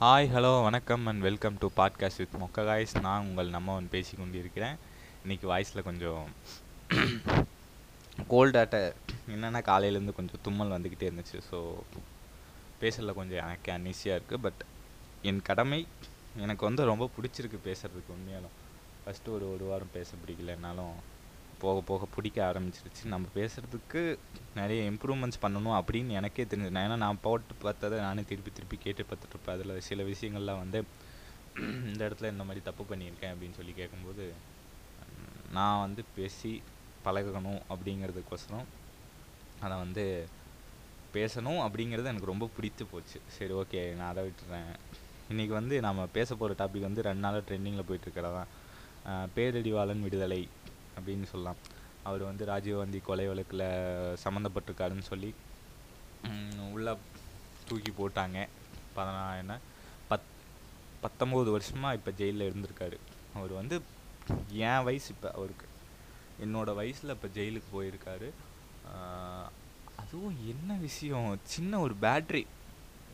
Hi hello வணக்கம் and welcome to podcast with மொக்க guys நான் உங்கள் நம்மவன் பேசி கொண்டிருக்கிறேன் இன்றைக்கி வாய்ஸில் கொஞ்சம் கோல்டாட்ட என்னென்னா காலையிலேருந்து கொஞ்சம் தும்மல் வந்துக்கிட்டே இருந்துச்சு. ஸோ பேசல கொஞ்சம். எனக்கு அன்ஈஸியாக இருக்குது பட் என் கடமை எனக்கு வந்து ரொம்ப பிடிச்சிருக்கு பேசுகிறதுக்கு உண்மையாலும். ஃபஸ்ட்டு ஒரு ஒரு வாரம் பேச பிடிக்கலனாலும் போக போக பிடிக்க ஆரம்பிச்சிருச்சு. நம்ம பேசுகிறதுக்கு நிறைய இம்ப்ரூவ்மெண்ட்ஸ் பண்ணணும் அப்படின்னு எனக்கே தெரிஞ்சது. நான் ஏன்னா நான் போட்டு பார்த்ததை நானே திருப்பி திருப்பி கேட்டு பார்த்துட்ருப்பேன். அதில் சில விஷயங்கள்லாம் வந்து இந்த இடத்துல இந்த மாதிரி தப்பு பண்ணியிருக்கேன் அப்படின்னு சொல்லி கேட்கும்போது நான் வந்து பேசி பழகணும் அப்படிங்கிறதுக்கோசரம் அதை வந்து பேசணும் அப்படிங்கிறது எனக்கு ரொம்ப பிடித்து போச்சு. சரி ஓகே நான் அதை விட்டுறேன். இன்றைக்கி வந்து நம்ம பேச போகிற டாபிக் வந்து ரெண்டு நாளாக ட்ரெண்டிங்கில் போயிட்டுருக்கிறதான் பேரடிவாளன் விடுதலை. அப்படின்னு சொல்லலாம். அவர் வந்து ராஜீவ்காந்தி கொலை வழக்கில் சம்மந்தப்பட்டிருக்காருன்னு சொல்லி உள்ளே தூக்கி போட்டாங்க. பதினா என்ன பத் பத்தொம்போது வருஷமாக இப்போ ஜெயிலில் இருந்திருக்காரு. அவர் வந்து என் வயசு இப்போ அவருக்கு. என்னோடய வயசில் இப்போ ஜெயிலுக்கு போயிருக்காரு. அதுவும் என்ன விஷயம்? சின்ன ஒரு பேட்ரி.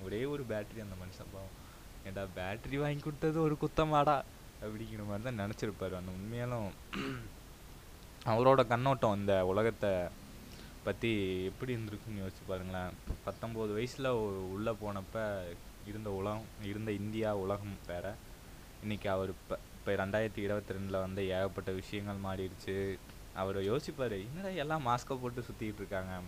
ஒரே ஒரு பேட்ரி அந்த மனுஷன். பாவம் ஏண்டா பேட்ரி வாங்கி கொடுத்தது ஒரு குத்தமாடா? அப்படிங்கிற மாதிரி தான் நினச்சிருப்பார். அந்த உண்மையாலும் அவரோட கண்ணோட்டம் இந்த உலகத்தை பற்றி எப்படி இருந்திருக்குன்னு யோசிச்சு பாருங்களேன். பத்தொம்போது வயசில் உள்ளே போனப்போ இருந்த உலகம் இருந்த இந்தியா உலகம் வேறு. இன்றைக்கி அவர் இப்போ இப்போ ரெண்டாயிரத்தி இருபத்தி ரெண்டில் வந்து ஏகப்பட்ட விஷயங்கள் மாறிடுச்சு. அவர் யோசிப்பார் என்னடா எல்லாம் மாஸ்கை போட்டு சுற்றிக்கிட்டு இருக்காங்க?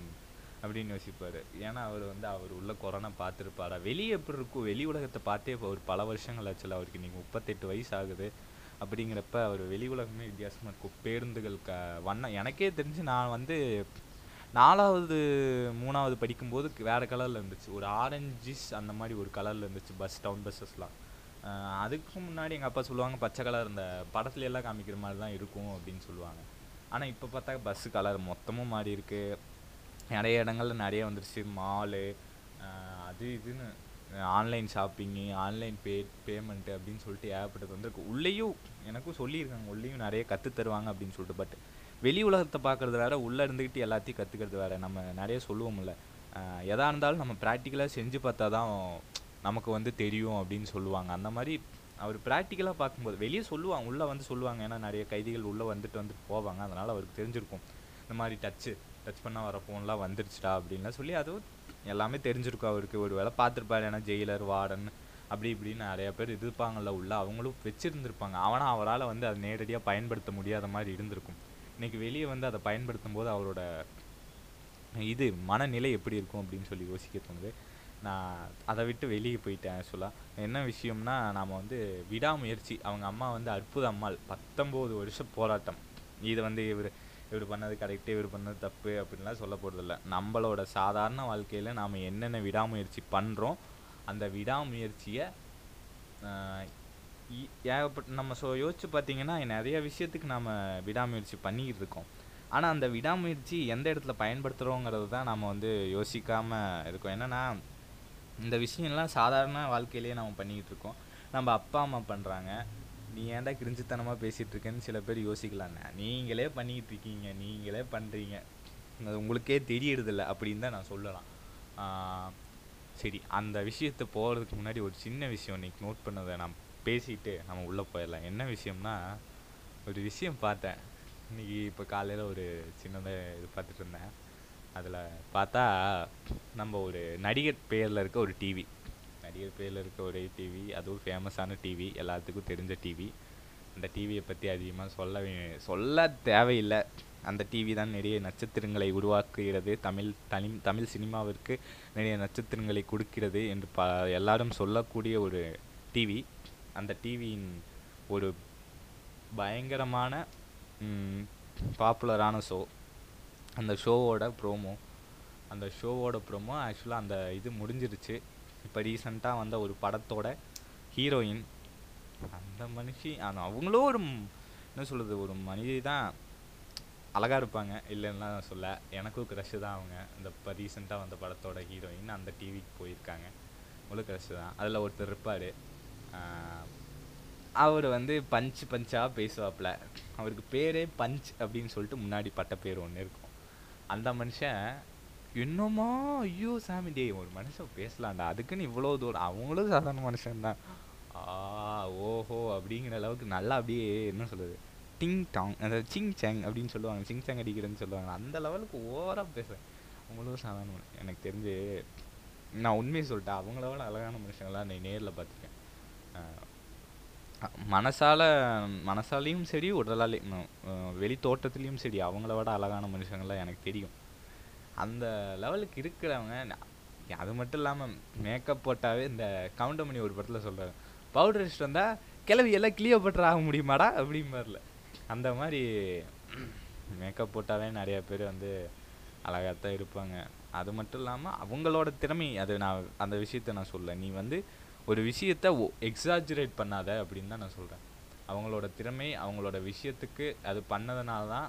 அப்படின்னு யோசிப்பார். ஏன்னா அவர் வந்து அவர் உள்ள கொரோனா பார்த்துருப்பாரா? வெளியே எப்படி இருக்கும்? வெளி உலகத்தை பார்த்தே இப்போ ஒரு பல வருஷங்கள் ஆச்சுல அவருக்கு. இன்றைக்கி முப்பத்தெட்டு வயசு ஆகுது. அப்படிங்கிறப்ப அவர் வெளி உலகமே வித்தியாசமாக இருக்கும். பேருந்துகள் க வண்ணம் எனக்கே தெரிஞ்சு நான் வந்து நாலாவது மூணாவது படிக்கும்போது வேறு கலரில் இருந்துச்சு. ஒரு ஆரஞ்சிஸ் அந்த மாதிரி ஒரு கலரில் இருந்துச்சு பஸ் டவுன் பஸ்ஸஸ்லாம் அதுக்கு முன்னாடி எங்கள் அப்பா சொல்லுவாங்க பச்சை கலர் இந்த படத்துல எல்லாம் காமிக்கிற மாதிரி தான் இருக்கும் அப்படின்னு சொல்லுவாங்க. ஆனால் இப்போ பார்த்தா பஸ்ஸு கலர் மொத்தமும் மாறி இருக்குது நிறைய இடங்கள்ல நிறைய வந்துருச்சு. மாலு அது இதுன்னு online shopping online pay payment அப்படின்னு சொல்லிட்டு ஏகப்பட்டது வந்திருக்கு உள்ளேயும் எனக்கும் சொல்லியிருக்காங்க. உள்ளேயும் நிறைய கற்றுத்தருவாங்க அப்படின்னு சொல்லிட்டு. பட் வெளி உலகத்தை பார்க்குறது வேறு உள்ளே இருந்துக்கிட்டு எல்லாத்தையும் கற்றுக்கிறது வேறு. நம்ம நிறைய சொல்லுவோம்ல. எதாக இருந்தாலும் நம்ம ப்ராக்டிக்கலாக செஞ்சு பார்த்தா தான் நமக்கு வந்து தெரியும் அப்படின்னு சொல்லுவாங்க. அந்த மாதிரி அவர் ப்ராக்டிக்கலாக பார்க்கும்போது வெளியே சொல்லுவாங்க. உள்ளே வந்து சொல்லுவாங்க. ஏன்னா நிறைய கைதிகள் உள்ளே வந்துட்டு வந்துட்டு போவாங்க. அதனால் அவருக்கு தெரிஞ்சிருக்கும். இந்த மாதிரி டச்சு டச் பண்ணால் வர ஃபோன்லாம் வந்துருச்சுடா அப்படின்லாம் சொல்லி அதுவும் எல்லாமே தெரிஞ்சிருக்கும் அவருக்கு. ஒரு வேலை பார்த்துருப்பாரு ஏன்னா ஜெயிலர் வார்டன் அப்படி இப்படின்னு நிறைய பேர் இருப்பாங்கள்ல உள்ள அவங்களும் வச்சுருந்துருப்பாங்க. ஆனால் அவரால் வந்து அதை நேரடியாக பயன்படுத்த முடியாத மாதிரி இருந்திருக்கும். இன்றைக்கி வெளியே வந்து அதை பயன்படுத்தும் போது அவரோட இது மனநிலை எப்படி இருக்கும் அப்படின்னு சொல்லி யோசிக்க தோணுது. நான் அதை விட்டு வெளியே போயிட்டேன் ஆக்சுவலாக என்ன விஷயம்னா நாம் வந்து விடாமுயற்சி. அவங்க அம்மா வந்து அற்புத அம்மாள் பத்தொம்போது வருஷம் போராட்டம். இது வந்து இவர் இவர் பண்ணது கரெக்டு இவர் பண்ணது தப்பு அப்படின்லாம் சொல்ல போகிறதில்ல நம்மளோட சாதாரண வாழ்க்கையில் நாம் என்னென்ன விடாமுயற்சி பண்ணுறோம் அந்த விடாமுயற்சியை ஏகப்பட்ட நம்ம ஸோ யோசிச்சு பார்த்தீங்கன்னா நிறைய விஷயத்துக்கு நாம் விடாமுயற்சி பண்ணிக்கிட்டு இருக்கோம். ஆனால் அந்த விடாமுயற்சி எந்த இடத்துல பயன்படுத்துகிறோங்கிறது தான் நம்ம வந்து யோசிக்காமல் இருக்கோம். என்னென்னா இந்த விஷயம்லாம் சாதாரண வாழ்க்கையிலேயே நம்ம பண்ணிக்கிட்டு இருக்கோம். நம்ம அப்பா அம்மா பண்ணுறாங்க நீ ஏன்டா கிரிஞ்சித்தனமாக பேசிகிட்டு இருக்கேன்னு சில பேர் யோசிக்கலாண்ணே. நீங்களே பண்ணிக்கிட்டு இருக்கீங்க நீங்களே பண்ணுறீங்க அது உங்களுக்கே தெரியறதில்ல அப்படின்னு தான் நான் சொல்லலாம். சரி அந்த விஷயத்தை போகிறதுக்கு முன்னாடி ஒரு சின்ன விஷயம் இன்றைக்கி நோட் பண்ணதை நான் பேசிட்டு நம்ம உள்ளே போயிடலாம். என்ன விஷயம்னா ஒரு விஷயம் பார்த்தேன். இன்றைக்கி இப்போ காலையில் ஒரு சின்னதாக இது பார்த்துட்டு இருந்தேன். அதில் பார்த்தா நம்ம ஒரு நடிகர் பேரில் இருக்க ஒரு டிவி நடிகர் பேரில் இருக்க ஒரே டிவி அதுவும் ஃபேமஸான டிவி எல்லாத்துக்கும் தெரிஞ்ச டிவி அந்த டிவியை பற்றி அதிகமாக சொல்ல சொல்ல தேவையில்லை. அந்த டிவி தான் நிறைய நட்சத்திரங்களை உருவாக்குகிறது. தமிழ் தனி தமிழ் சினிமாவிற்கு நிறைய நட்சத்திரங்களை கொடுக்கிறது என்று ப எல்லாரும் சொல்லக்கூடிய ஒரு டிவி அந்த டிவியின் ஒரு பயங்கரமான பாப்புலரான ஷோ அந்த ஷோவோட ப்ரோமோ அந்த ஷோவோட ப்ரோமோ ஆக்சுவலாக அந்த இது முடிஞ்சிருச்சு. இப்போ ரீசண்டாக வந்த ஒரு படத்தோட ஹீரோயின் அந்த மனுஷி அந்த அவங்களும் ஒரு என்ன சொல்கிறது ஒரு மனிதி தான் அழகாக இருப்பாங்க. இல்லைன்னா சொல்ல எனக்கும் க்ரஷ்ஷு தான் அவங்க. இந்த இப்போ ரீசெண்டாக வந்த படத்தோட ஹீரோயின் அந்த டிவிக்கு போயிருக்காங்க. அவங்களும் க்ரஷ்ஷு தான். அதில் ஒருத்தர் இருப்பார். அவர் வந்து பஞ்ச் பஞ்சாக பேசுவாப்புல. அவருக்கு பேரே பஞ்ச் அப்படின்னு சொல்லிட்டு முன்னாடி பட்ட பேர் ஒன்று இருக்கும். அந்த மனுஷன் என்னம்மா? ஐயோ சாமி. டேய் ஒரு மனுஷன் பேசலாம்டா. அதுக்குன்னு இவ்வளோ தூரம். அவங்களும் சாதாரண மனுஷன் தான் ஆ ஓஹோ அப்படிங்கிற அளவுக்கு நல்லா அப்படியே என்ன சொல்கிறது டிங் டாங் அந்த சிங் சேங் அப்படின்னு சொல்லுவாங்க. சிங் சேங் அடிக்கிறேன்னு சொல்லுவாங்க. அந்த லெவலுக்கு ஓவராக பேசுகிறேன் அவங்களும் சாதாரண மனுஷன். எனக்கு தெரிஞ்சு நான் உண்மையை சொல்லிட்டேன். அவங்கள விட அழகான மனுஷங்களாம் நான் நேரில் பார்த்துருக்கேன். மனசால் மனசாலையும் சரி உடலாலையும் வெளி தோட்டத்துலேயும் சரி அவங்கள விட அழகான மனுஷங்கள்லாம் எனக்கு தெரியும். அந்த லெவலுக்கு இருக்கிறவங்க அது மட்டும் இல்லாமல் மேக்கப் போட்டாவே இந்த கவுண்டமணி ஒரு படத்தில் சொல்கிறாரு பவுடர் அடிச்சுட்டு வந்தால் கிளவி எல்லாம் கிளியோபட்ரு ஆக முடியுமாடா? அப்படிம்பார்ல அந்த மாதிரி மேக்கப் போட்டாவே நிறைய பேர் வந்து அழகாக தான் இருப்பாங்க. அது மட்டும் இல்லாமல் அவங்களோட திறமை அது நான் அந்த விஷயத்த நான் சொல்ல நீ வந்து ஒரு விஷயத்த எக்ஸாஜுரேட் பண்ணாத அப்படின்னு தான் நான் சொல்கிறேன் அவங்களோட திறமை அவங்களோட விஷயத்துக்கு அது பண்ணதுனால தான்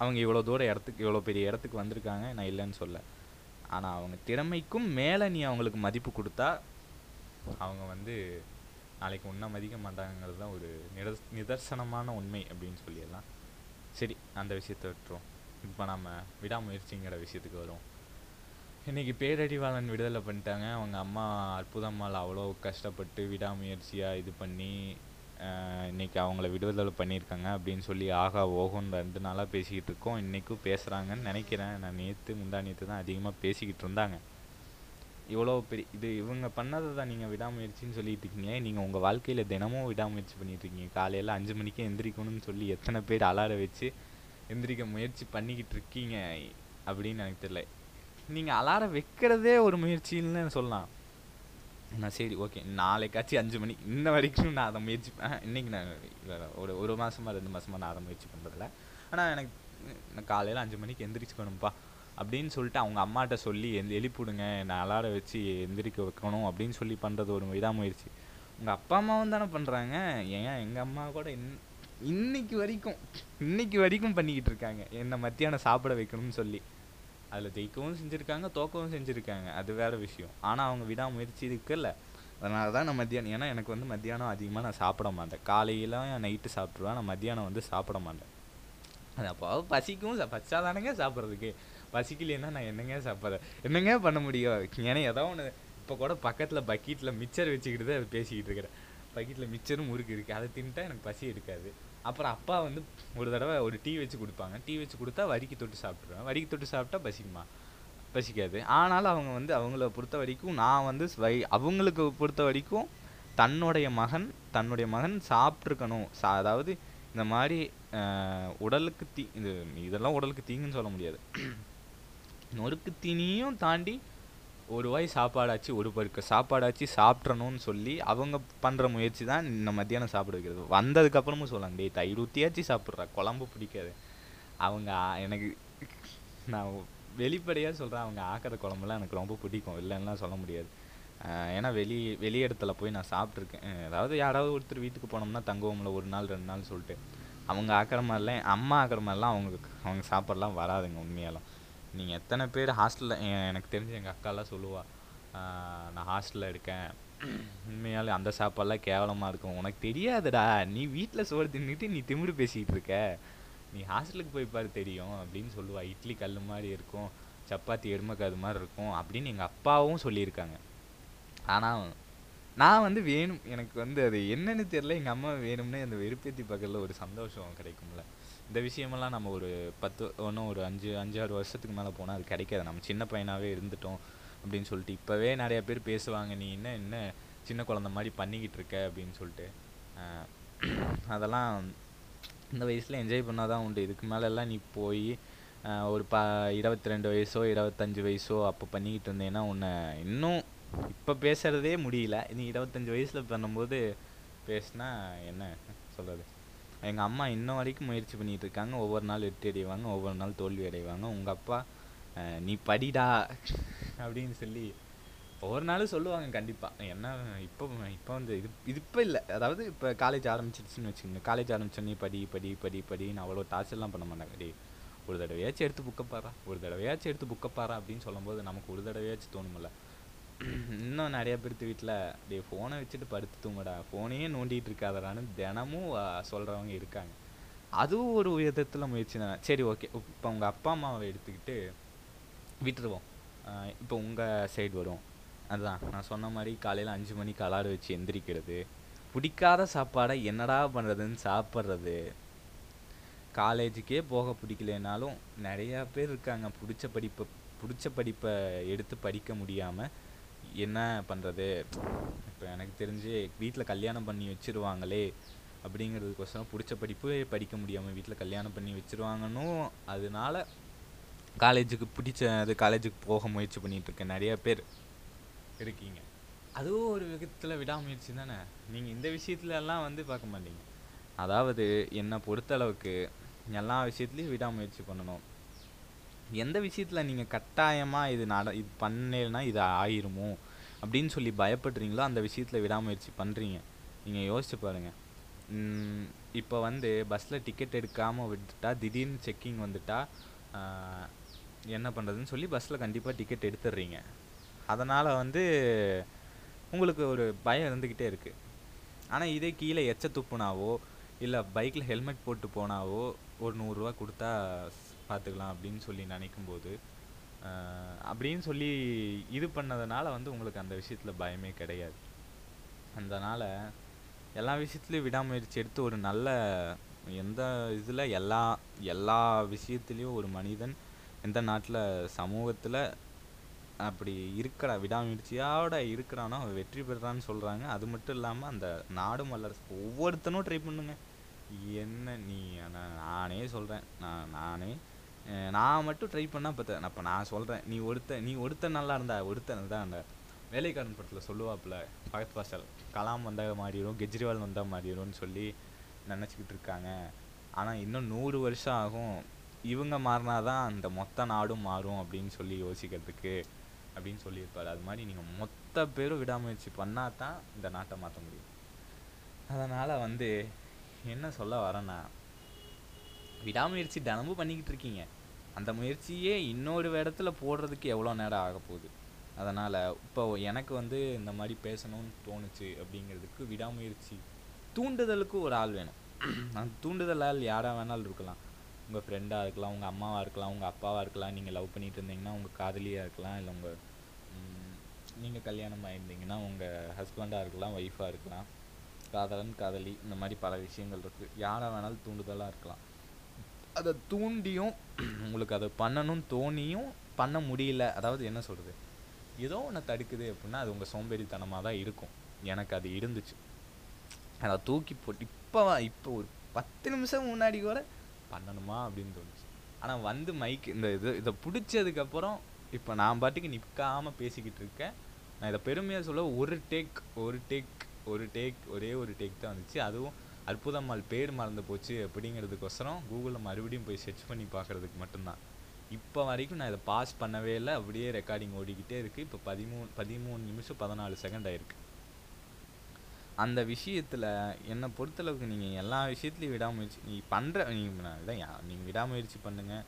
அவங்க இவ்வளோ தூர இடத்துக்கு இவ்வளோ பெரிய இடத்துக்கு வந்திருக்காங்க நான் இல்லைன்னு சொல்ல. ஆனால் அவங்க திறமைக்கும் மேலே நீ அவங்களுக்கு மதிப்பு கொடுத்தா அவங்க வந்து நாளைக்கு ஒன்றா மதிக்க மாட்டாங்கிறது தான் ஒரு நிதர்ஸ் நிதர்சனமான உண்மை அப்படின்னு சொல்லிடலாம். சரி அந்த விஷயத்தை விட்டுரும் இப்போ நம்ம விடாமுயற்சிங்கிற விஷயத்துக்கு வருவோம். இன்றைக்கி பேரடிவாளன் விடுதலை பண்ணிட்டாங்க. அவங்க அம்மா அற்புதம்மாள் அவ்வளோ கஷ்டப்பட்டு விடாமுயற்சியாக இது பண்ணி இன்னைக்கு அவங்கள விடுதலை பண்ணியிருக்காங்க அப்படின்னு சொல்லி ஆகா ஓஹோன்னு ரெண்டு நாளாக பேசிக்கிட்டு இருக்கோம். இன்றைக்கும் பேசுகிறாங்கன்னு நினைக்கிறேன். நான் நேற்று முந்தா நேற்று தான் அதிகமாக பேசிக்கிட்டு இருந்தாங்க. இவ்வளோ பெரிய இது இவங்க பண்ணதை தான் நீங்கள் விடாமுயற்சின்னு சொல்லிட்டு இருக்கீங்க. நீங்கள் உங்கள் வாழ்க்கையில் தினமும் விடாமுயற்சி பண்ணிட்டு இருக்கீங்க காலையில் அஞ்சு மணிக்கே எந்திரிக்கணும்னு சொல்லி எத்தனை பேர் அலார வச்சு எந்திரிக்க முயற்சி பண்ணிக்கிட்டு இருக்கீங்க அப்படின்னு எனக்கு தெரியல. நீங்கள் அலாரம் வைக்கிறதே ஒரு முயற்சின்னு சொல்லலாம். நான் சரி ஓகே நாளைக்காச்சும் அஞ்சு மணி இன்ன வரைக்கும் நான் அதை முயற்சி இன்றைக்கி இன்னைக்கு நான் ஒரு ஒரு மாதமா ரெண்டு மாதமா நான் அதை முயற்சி பண்ணுறதில்ல ஆனால் எனக்கு நான் காலையில் அஞ்சு மணிக்கு எந்திரிச்சுக்கணும்ப்பா அப்படின்னு சொல்லிட்டு அவங்க அம்மாட்ட சொல்லி எந்த எழுப்பிவிடுங்க நான் அலாரம் வச்சு எந்திரிக்க வைக்கணும் அப்படின்னு சொல்லி பண்ணுறது ஒரு விடாமுயற்சி உங்கள் அப்பா அம்மாவும் தானே பண்ணுறாங்க ஏன் எங்கள் அம்மா கூட இன் இன்னைக்கு வரைக்கும் இன்னைக்கு வரைக்கும் பண்ணிக்கிட்டு இருக்காங்க. என்னை மத்தியானம் சாப்பிட வைக்கணும்னு சொல்லி. அதில் ஜெயிக்கவும் செஞ்சுருக்காங்க தோக்கவும் செஞ்சுருக்காங்க. அது வேறு விஷயம். ஆனால் அவங்க விடாமுயற்சி இருக்குல்ல. அதனால தான் நான் மத்தியானம் ஏன்னா எனக்கு வந்து மத்தியானம் அதிகமாக நான் சாப்பிட மாட்டேன். காலையில் நைட்டு சாப்பிட்ருவேன் நான் மத்தியானம் வந்து சாப்பிட மாட்டேன். அது அப்போ பசிக்கும் பச்சா தானேங்க சாப்பிட்றதுக்கு. பசிக்கலைன்னா நான் என்னங்க சாப்பிட்றேன் என்னங்க பண்ண முடியும்? ஏன்னா ஏதோ ஒன்று இப்போ கூட பக்கத்தில் பக்கெட்டில் மிச்சர் வச்சுக்கிட்டு தான் பேசிக்கிட்டு இருக்கிறேன். பக்கெட்டில் மிச்சரும் முறுக்கு இருக்குது அதை தின்ட்டா எனக்கு பசி எடுக்காது. அப்புறம் அப்பா வந்து ஒரு தடவை ஒரு டீ வச்சு கொடுப்பாங்க. டீ வச்சு கொடுத்தா வரிக்கு தொட்டு சாப்பிட்ருவேன் வரிக்கு தொட்டு சாப்பிட்டா பசிக்குமா? பசிக்காது. ஆனாலும் அவங்க வந்து அவங்கள பொறுத்த வரைக்கும் நான் வந்து வை அவங்களுக்கு பொறுத்த வரைக்கும் தன்னுடைய மகன் தன்னுடைய மகன் சாப்பிட்ருக்கணும் சா அதாவது இந்த மாதிரி உடலுக்கு தீ இது இதெல்லாம் உடலுக்கு தீங்குன்னு சொல்ல முடியாது. நொறுக்கு தீனியும் தாண்டி ஒரு வாய் சாப்பாடாச்சு ஒரு பருக்க சாப்பாடாச்சு சாப்பிட்றணும்னு சொல்லி அவங்க பண்ணுற முயற்சி தான் இந்த மத்தியானம் சாப்பிட வைக்கிறது. வந்ததுக்கப்புறமும் சொல்லலாம் டேய் தயிர் ஊற்றியாச்சு சாப்பிட்றா குழம்பு பிடிக்காது. அவங்க எனக்கு நான் வெளிப்படையாக சொல்கிறேன் அவங்க ஆக்கிற குழம்புலாம் எனக்கு ரொம்ப பிடிக்கும் இல்லைன்னா சொல்ல முடியாது. ஏன்னா வெளி வெளி இடத்துல போய் நான் சாப்பிட்ருக்கேன் அதாவது யாராவது ஒருத்தர் வீட்டுக்கு போனோம்னா தங்குவோம்ல ஒரு நாள் ரெண்டு நாள் சொல்லிட்டு அவங்க ஆக்கிற மாதிரிலாம் அம்மா ஆக்கிற மாதிரிலாம் அவங்க அவங்க சாப்பாடுலாம் வராதுங்க உண்மையெல்லாம் நீங்கள் எத்தனை பேர் ஹாஸ்டலில் எனக்கு தெரிஞ்சு எங்கள் அக்காலாம் சொல்லுவாள் நான் ஹாஸ்டலில் இருக்கேன். உண்மையாலே அந்த சாப்பாடுலாம் கேவலமாக இருக்கும். உனக்கு தெரியாதுடா. நீ வீட்டில் சோறு தின்னுட்டு நீ திமிரு பேசிகிட்டு இருக்க. நீ ஹாஸ்டலுக்கு போய் பாரு தெரியும் அப்படின்னு சொல்லுவாள் இட்லி கல் மாதிரி இருக்கும். சப்பாத்தி எருமைக்காது மாதிரி இருக்கும் அப்படின்னு எங்கள் அப்பாவும் சொல்லியிருக்காங்க. ஆனால் நான் வந்து வேணும். எனக்கு வந்து அது என்னன்னு தெரியல. எங்கள் அம்மா வேணும்னே அந்த வெறுப்பேத்தி பக்கத்தில் ஒரு சந்தோஷம் கிடைக்கும்ல. இந்த விஷயமெல்லாம் நம்ம ஒரு பத்து இன்னும் ஒரு அஞ்சு அஞ்சாறு வருஷத்துக்கு மேலே போனால் அது கிடைக்காது. நம்ம சின்ன பையனாகவே இருந்துட்டோம் அப்படின்னு சொல்லிட்டு இப்போவே நிறைய பேர் பேசுவாங்க நீ என்ன என்ன சின்ன குழந்த மாதிரி பண்ணிக்கிட்டு இருக்க? அப்படின்னு சொல்லிட்டு. அதெல்லாம் இந்த வயசில் என்ஜாய் பண்ணால் தான் உண்டு. இதுக்கு மேலெல்லாம் நீ போய் ஒரு ப இருபத்தி ரெண்டு வயசோ இருபத்தஞ்சு வயசோ அப்போ பண்ணிக்கிட்டு இருந்தேன்னா உன்னை இன்னும் இப்போ பேசுகிறதே முடியல. நீ இருபத்தஞ்சு வயசில் பண்ணும்போது பேசுனா என்ன சொல்கிறது எங்கள் அம்மா இன்ன வரைக்கும் முயற்சி பண்ணிகிட்டு இருக்காங்க. ஒவ்வொரு நாள் வெற்றி அடைவாங்க ஒவ்வொரு நாள் தோல்வி அடைவாங்க. உங்கள் அப்பா நீ படிடா அப்படின்னு சொல்லி ஒவ்வொரு நாளும் சொல்லுவாங்க கண்டிப்பாக என்ன இப்போ இப்போ வந்து இது இது இப்போ இல்லை. அதாவது இப்போ காலேஜ் ஆரம்பிச்சிருச்சுன்னு வச்சுக்கோங்க. காலேஜ் ஆரம்பிச்சோன்னே படி படி படி படின்னு அவ்வளோ டார்ச்சர்லாம் பண்ண மாட்டாங்க. டே ஒரு தடவையாச்சும் எடுத்து புக்கை பாரா ஒரு தடவையாச்சும் எடுத்து புக்கை பாரா அப்படின்னு சொல்லும்போது நமக்கு ஒரு தடவையாச்சும் தோணுமில்ல இன்னும் நிறைய பேர்த்து வீட்டில் அப்படியே ஃபோனை வச்சுட்டு படுத்து தூங்குடா. ஃபோனையே நோண்டிகிட்டு இருக்காதடான்னு தினமும் சொல்கிறவங்க இருக்காங்க. அதுவும் ஒரு விதத்தில் முயற்சி தான். சரி ஓகே. இப்போ உங்கள் அப்பா அம்மாவை எடுத்துக்கிட்டு விட்டுருவோம். இப்போ உங்கள் சைடு வரும். அதுதான் நான் சொன்ன மாதிரி காலையில் அஞ்சு மணிக்கு அலாடு வச்சு எந்திரிக்கிறது. பிடிக்காத சாப்பாடை என்னடா பண்ணுறதுன்னு சாப்பிட்றது. காலேஜுக்கே போக பிடிக்கலனாலும் நிறையா பேர் இருக்காங்க. பிடிச்ச படிப்பை பிடிச்ச படிப்பை எடுத்து படிக்க முடியாமல் என்ன பண்ணுறது இப்போ எனக்கு தெரிஞ்சு வீட்டில் கல்யாணம் பண்ணி வச்சிருவாங்களே அப்படிங்கிறதுக்கோசரம் பிடிச்ச படிப்பு படிக்க முடியாமல் வீட்டில் கல்யாணம் பண்ணி வச்சுருவாங்கன்னும் அதனால காலேஜுக்கு பிடிச்ச அது காலேஜுக்கு போக முயற்சி பண்ணிகிட்ருக்கேன் நிறையா நிறைய பேர் இருக்கீங்க. அதுவும் ஒரு விதத்தில் விடாமுயற்சி தானே? நீங்கள் இந்த விஷயத்துலலாம் வந்து பார்க்க மாட்டீங்க. அதாவது என்னை பொறுத்தளவுக்கு எல்லா விஷயத்துலையும் விடாமுயற்சி பண்ணணும். எந்த விஷயத்தில் நீங்கள் கட்டாயமாக இது நட இது பண்ணலைன்னா இது ஆயிருமோ? அப்படின்னு சொல்லி பயப்படுறீங்களோ அந்த விஷயத்தில் விடாமுயற்சி பண்ணுறீங்க நீங்கள் யோசிச்சு பாருங்கள் இப்போ வந்து பஸ்ஸில் டிக்கெட் எடுக்காமல் விட்டுட்டா திடீர்னு செக்கிங் வந்துட்டா என்ன பண்ணுறதுன்னு சொல்லி பஸ்ஸில் கண்டிப்பாக டிக்கெட் எடுத்துடுறீங்க அதனால் வந்து உங்களுக்கு ஒரு பயம் இருந்துக்கிட்டே இருக்குது ஆனால் இதே கீழே எச்ச துப்புனாவோ இல்லை பைக்கில் ஹெல்மெட் போட்டு போனாவோ ஒரு நூறுரூவா கொடுத்தா பார்த்துக்கலாம் அப்படின்னு சொல்லி நினைக்கும்போது அப்படின்னு சொல்லி இது பண்ணதுனால வந்து உங்களுக்கு அந்த விஷயத்தில் பயமே கிடையாது. அதனால் எல்லா விஷயத்துலையும் விடாமுயற்சி எடுத்து ஒரு நல்ல எந்த இதில் எல்லா எல்லா விஷயத்துலேயும் ஒரு மனிதன் எந்த நாட்டில் சமூகத்தில் அப்படி இருக்கிற விடாமுயற்சியோட இருக்கிறானோ அவன் வெற்றி பெறான்னு சொல்கிறாங்க அது மட்டும் இல்லாமல் அந்த நாடும் வல்லரசு ஒவ்வொருத்தனும் ட்ரை பண்ணுங்க. என்ன நீ நான் நானே சொல்கிறேன் நான் நானே நான் மட்டும் ட்ரை பண்ணால் பத்த அப்போ நான் சொல்கிறேன் நீ ஒருத்த நீ ஒருத்தன் நல்லா இருந்தா ஒருத்தன் தான் அந்த வேலைக்காரன் படத்தில் சொல்லுவாப்புல பகத் பாசல் கலாம் வந்தால் மாறிடும் கெஜ்ரிவால் வந்தால் மாறிடும்னு சொல்லி நினச்சிக்கிட்டு இருக்காங்க. ஆனால் இன்னும் நூறு வருஷம் ஆகும். இவங்க மாறினா தான் அந்த மொத்த நாடும் மாறும் அப்படின்னு சொல்லி யோசிக்கிறதுக்கு அப்படின்னு சொல்லியிருப்பாரு. அது மாதிரி நீங்கள் மொத்த பேரும் விடாமுயற்சி பண்ணால் தான் இந்த நாட்டை மாற்ற முடியும். அதனால் வந்து என்ன சொல்ல வரேன்னா விடாமுயற்சி தினமும் பண்ணிக்கிட்டு இருக்கீங்க. அந்த முயற்சியே இன்னொரு இடத்துல போடுறதுக்கு எவ்வளோ நேரம் ஆக போகுது? அதனால் இப்போ எனக்கு வந்து இந்த மாதிரி பேசணும்னு தோணுச்சு அப்படிங்கிறதுக்கு விடாமுயற்சி தூண்டுதலுக்கு ஒரு ஆள் வேணும். அந்த தூண்டுதலால் யாராக வேணாலும் இருக்கலாம். உங்கள் ஃப்ரெண்டாக இருக்கலாம் உங்கள் அம்மாவாக இருக்கலாம் உங்கள் அப்பாவாக இருக்கலாம். நீங்கள் லவ் பண்ணிட்டு இருந்தீங்கன்னா உங்கள் காதலியாக இருக்கலாம் இல்லை உங்கள் நீங்கள் கல்யாணம் ஆயிருந்தீங்கன்னா உங்கள் ஹஸ்பண்டாக இருக்கலாம் ஒய்ஃபாக இருக்கலாம். காதலன் காதலி இந்த மாதிரி பல விஷயங்கள் இருக்குது யாராக வேணாலும் தூண்டுதலாக இருக்கலாம். அதை தூண்டியும் உங்களுக்கு அதை பண்ணணும்னு தோணியும் பண்ண முடியல. அதாவது என்ன சொல்கிறது ஏதோ ஒன்று தடுக்குது அப்படின்னா அது உங்கள் சோம்பேறித்தனமாக தான் இருக்கும். எனக்கு அது இருந்துச்சு. அதை தூக்கி போட்டு இப்போ இப்போ ஒரு பத்து நிமிஷம் முன்னாடி கூட பண்ணணுமா அப்படின்னு தோணுச்சு. ஆனால் வந்து மைக் இந்த இது இதை பிடிச்சதுக்கப்புறம் இப்போ நான் பாட்டுக்கு நிற்காம பேசிக்கிட்டு இருக்கேன். நான் இதை பெருமையாக சொல்ல ஒரு டேக் ஒரு டேக் ஒரு டேக் ஒரே ஒரு டேக் தான் வந்துச்சு. அதுவும் அற்புதம்மாள் பேர் மறந்து போச்சு அப்படிங்கிறதுக்கொசரம் கூகுளில் மறுபடியும் போய் சர்ச் பண்ணி பார்க்குறதுக்கு மட்டும்தான். இப்போ வரைக்கும் நான் இதை பாஸ் பண்ணவே இல்லை. அப்படியே ரெக்கார்டிங் ஓடிக்கிட்டே இருக்குது இப்போ பதிமூணு பதிமூணு நிமிஷம் பதினாலு செகண்ட் ஆயிருக்கு. அந்த விஷயத்தில் என்னை பொறுத்தளவுக்கு நீங்கள் எல்லா விஷயத்துலையும் விடாமுயற்சி நீ பண்ணுற நீங்கள் இதான் நீங்கள் விடாமுயற்சி பண்ணுங்கள்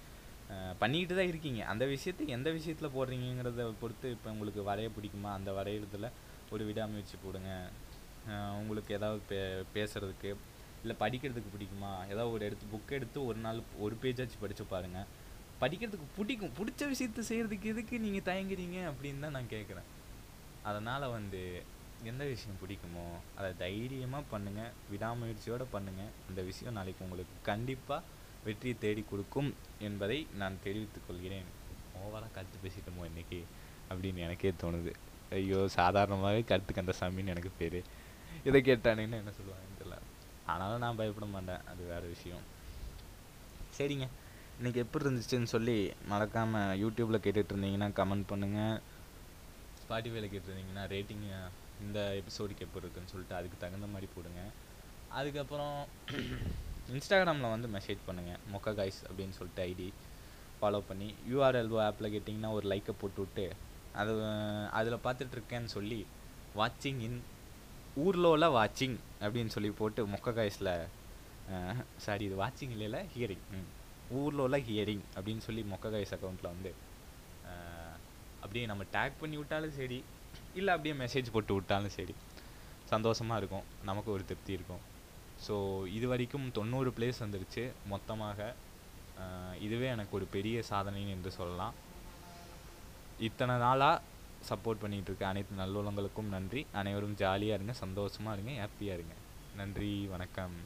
பண்ணிக்கிட்டு தான் இருக்கீங்க. அந்த விஷயத்தை எந்த விஷயத்தில் போடுறீங்கிறத பொறுத்து இப்போ உங்களுக்கு வரைய பிடிக்குமா? அந்த வரைகிறதுல ஒரு விடாமுயற்சி போடுங்க. உங்களுக்கு ஏதாவது பே பேசுகிறதுக்கு இல்லை படிக்கிறதுக்கு பிடிக்குமா? ஏதாவது ஒரு எடுத்து புக் எடுத்து ஒரு நாள் ஒரு பேஜாச்சும் படித்து பாருங்கள் படிக்கிறதுக்கு பிடிக்கும் பிடிச்ச விஷயத்த செய்கிறதுக்கு எதுக்கு நீங்கள் தயங்குறீங்க அப்படின்னு தான் நான் கேட்குறேன் அதனால் வந்து எந்த விஷயம் பிடிக்குமோ அதை தைரியமாக பண்ணுங்கள் விடாமுயற்சியோடு பண்ணுங்கள் அந்த விஷயம் நாளைக்கு உங்களுக்கு கண்டிப்பாக வெற்றியை தேடி கொடுக்கும் என்பதை நான் தெரிவித்துக் கொள்கிறேன். ஓவராக கருத்து பேசிட்டோமோ இன்னைக்கு? அப்படின்னு எனக்கே தோணுது. ஐயோ சாதாரணமாகவே கருத்து கந்த சாமின்னு எனக்கு பேர். இதை கேட்டானுன்னு என்ன சொல்லுவாங்கன்னு தெரியல. ஆனாலும் நான் பயப்பட மாட்டேன். அது வேறு விஷயம். சரிங்க. இன்னைக்கு எப்படி இருந்துச்சுன்னு சொல்லி மறக்காமல் யூடியூப்பில் கேட்டுட்டு இருந்தீங்கன்னா கமெண்ட் பண்ணுங்கள் ஸ்பாட்டிஃபைல கேட்டிருந்தீங்கன்னா ரேட்டிங் இந்த எபிசோடுக்கு எப்படி இருக்குன்னு சொல்லிட்டு அதுக்கு தகுந்த மாதிரி போடுங்க. அதுக்கப்புறம் இன்ஸ்டாகிராமில் வந்து மெசேஜ் பண்ணுங்கள் மொக்க காய்ஸ் அப்படின்னு சொல்லிட்டு ஐடி ஃபாலோ பண்ணி யூஆர்எல்ஓ ஆப்பில் கேட்டிங்கன்னா ஒரு லைக்கை போட்டு விட்டு அது அதில் பார்த்துட்ருக்கேன்னு சொல்லி வாட்சிங் இன் ஊர்லோல வாட்சிங் அப்படின்னு சொல்லி போட்டு மொக்க காய்ஸில் சாரி இது வாட்சிங் இல்லைல்ல ஹியரிங் ம். ஊர்லோல ஹியரிங் அப்படின்னு சொல்லி மொக்க காய்ஸ் அக்கௌண்ட்டில் வந்து அப்படியே நம்ம டேக் பண்ணி விட்டாலும் சரி இல்லை அப்படியே மெசேஜ் போட்டு விட்டாலும் சரி சந்தோஷமாக இருக்கும். நமக்கு ஒரு திருப்தி இருக்கும். ஸோ இது வரைக்கும் தொண்ணூறு பிளேஸ் வந்துருச்சு. மொத்தமாக இதுவே எனக்கு ஒரு பெரிய சாதனைன்னு என்று சொல்லலாம். இத்தனை நாளாக சப்போர்ட் பண்ணிகிட்டு இருக்க அனைத்து நல்லுள்ளங்களுக்கும் நன்றி. அனைவரும் ஜாலியாக இருங்க சந்தோஷமாக இருங்க ஹாப்பியாக இருங்க. நன்றி வணக்கம்.